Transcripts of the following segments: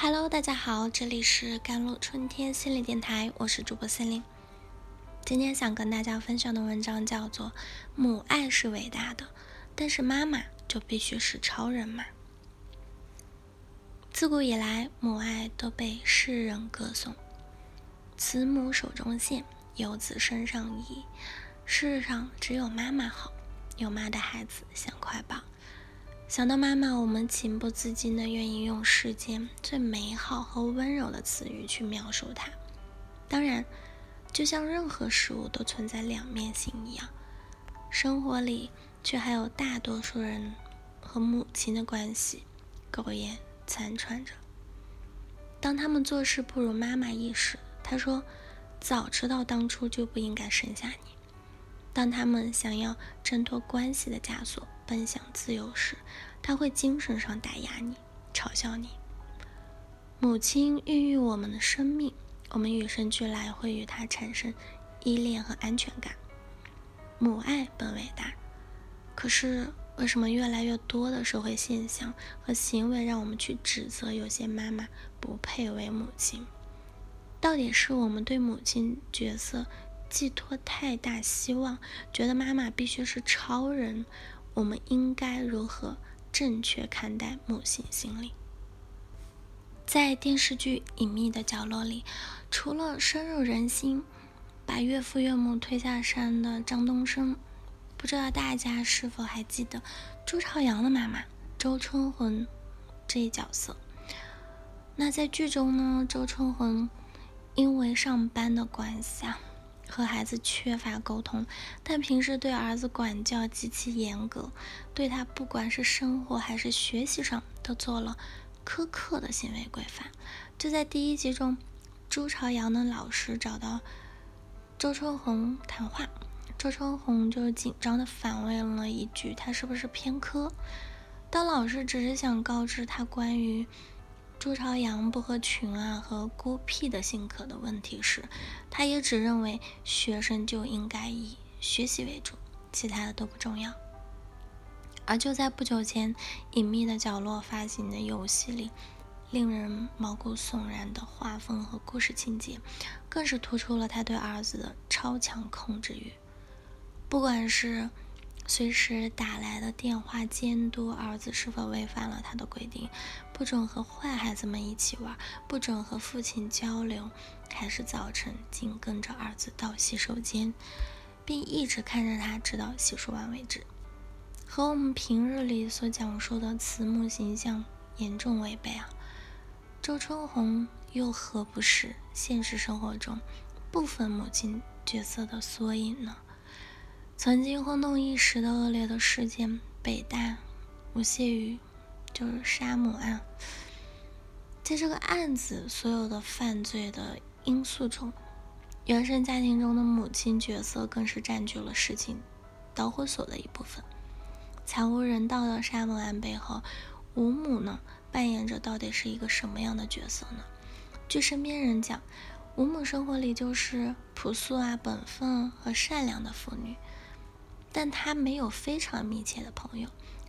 Hello，大家好，这里是甘露春天心理电台，我是主播心灵。今天想跟大家分享的文章叫做《母爱是伟大的，但是妈妈就必须是超人吗》。自古以来，母爱都被世人歌颂，“慈母手中线，游子身上衣”。世上只有妈妈好，有妈的孩子像块宝。想到妈妈，我们情不自禁的愿意用世间最美好和温柔的词语去描述她。当然，就像任何事物都存在两面性一样，生活里却还有大多数人和母亲的关系苟延残喘着。当他们做事不如妈妈意时，他说：“早知道当初就不应该生下你。”当他们想要挣脱关系的枷锁，奔向自由时，他会精神上打压你，嘲笑你。母亲孕育我们的生命，我们与生俱来会与她产生依恋和安全感。母爱本伟大，可是为什么越来越多的社会现象和行为让我们去指责有些妈妈不配为母亲？到底是我们对母亲角色？寄托太大希望，觉得妈妈必须是超人，我们应该如何正确看待母性心理？在电视剧《隐秘的角落》里，除了深入人心，把岳父岳母推下山的张东升，不知道大家是否还记得朱朝阳的妈妈周春魂这一角色？那在剧中呢，周春魂因为上班的关系啊。和孩子缺乏沟通，但平时对儿子管教极其严格，对他不管是生活还是学习上都做了苛刻的行为规范。就在第一集中，朱朝阳的老师找到周春红谈话，周春红就紧张的反问了一句：“他是不是偏科？”当老师只是想告知他关于。朱朝阳不合群啊和孤僻的性格的问题是，他也只认为学生就应该以学习为主，其他的都不重要。而就在不久前，《隐秘的角落》发行的游戏里，令人毛骨悚然的画风和故事情节，更是突出了他对儿子的超强控制欲，不管是。随时打来的电话监督儿子是否违反了他的规定，不准和坏孩子们一起玩，不准和父亲交流，还是早晨紧跟着儿子到洗手间，并一直看着他直到洗漱完为止，和我们平日里所讲述的慈母形象严重违背啊！周春红又何不是现实生活中部分母亲角色的缩影呢？曾经轰动一时的恶劣的事件——北大吴谢宇就是杀母案，在这个案子所有的犯罪的因素中，原生家庭中的母亲角色更是占据了事情导火索的一部分。惨无人道的杀母案背后，吴母呢扮演着到底是一个什么样的角色呢？据身边人讲，吴母生活里就是朴素啊、本分和善良的妇女。但他没有非常密切的朋友，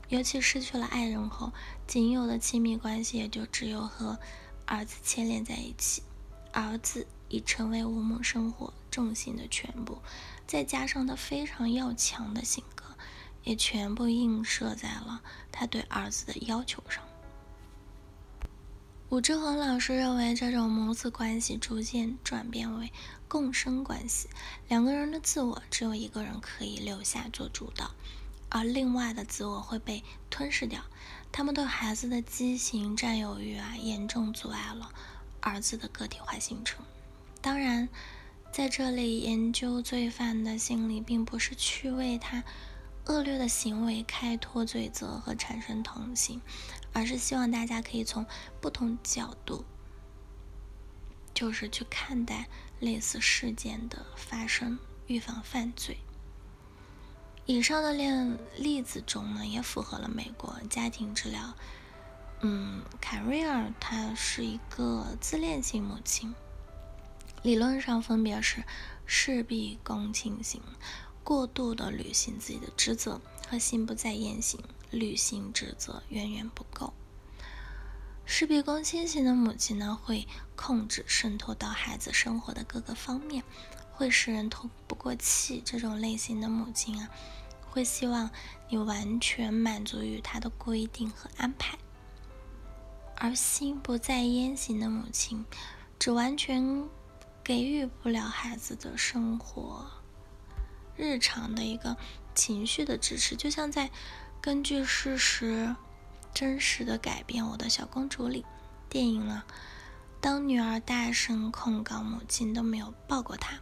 尤其失去了爱人后，仅有的亲密关系也就只有和儿子牵连在一起。儿子已成为吴某生活重心的全部，再加上他非常要强的性格，也全部映射在了他对儿子的要求上。武志红老师认为，这种母子关系逐渐转变为共生关系，两个人的自我只有一个人可以留下做主导，而另外的自我会被吞噬掉。他们对孩子的畸形占有欲啊，严重阻碍了儿子的个体化形成。当然，在这里研究罪犯的心理，并不是去为他。恶劣的行为开脱罪责和产生同情，而是希望大家可以从不同角度，就是去看待类似事件的发生，预防犯罪。以上的例例子中呢，也符合了美国家庭治疗。嗯，凯瑞尔她是一个自恋型母亲，理论上分别是事必躬亲型。过度的履行自己的职责和心不在焉型，履行职责远远不够。事必躬亲型的母亲呢，会控制渗透到孩子生活的各个方面，会使人透不过气。这种类型的母亲啊，会希望你完全满足于她的规定和安排。而心不在焉型的母亲，只完全给予不了孩子的生活日常的一个情绪的支持，就像在根据事实。真实的改变，我的小公主里，电影了。当女儿大声控告母亲都没有抱过她，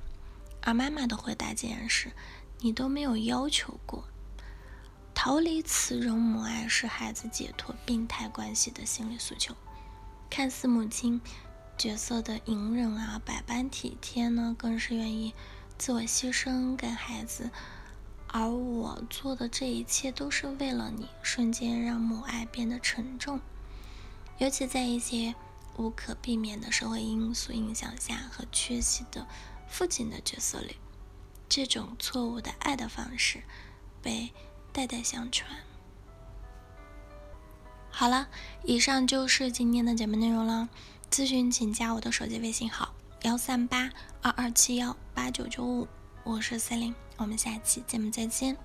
而妈妈的回答竟然是：“你都没有要求过。”逃离此种母爱是孩子解脱病态关系的心理诉求。看似母亲角色的隐忍啊，百般体贴呢，更是愿意自我牺牲给孩子。而我做的这一切都是为了你，瞬间让母爱变得沉重。尤其在一些无可避免的社会因素影响下和缺席的父亲的角色里，这种错误的爱的方式被代代相传。好了，以上就是今天的节目内容了。咨询请加我的手机微信号：幺三八二二七幺八九九五。我是三零我们下期节目再见。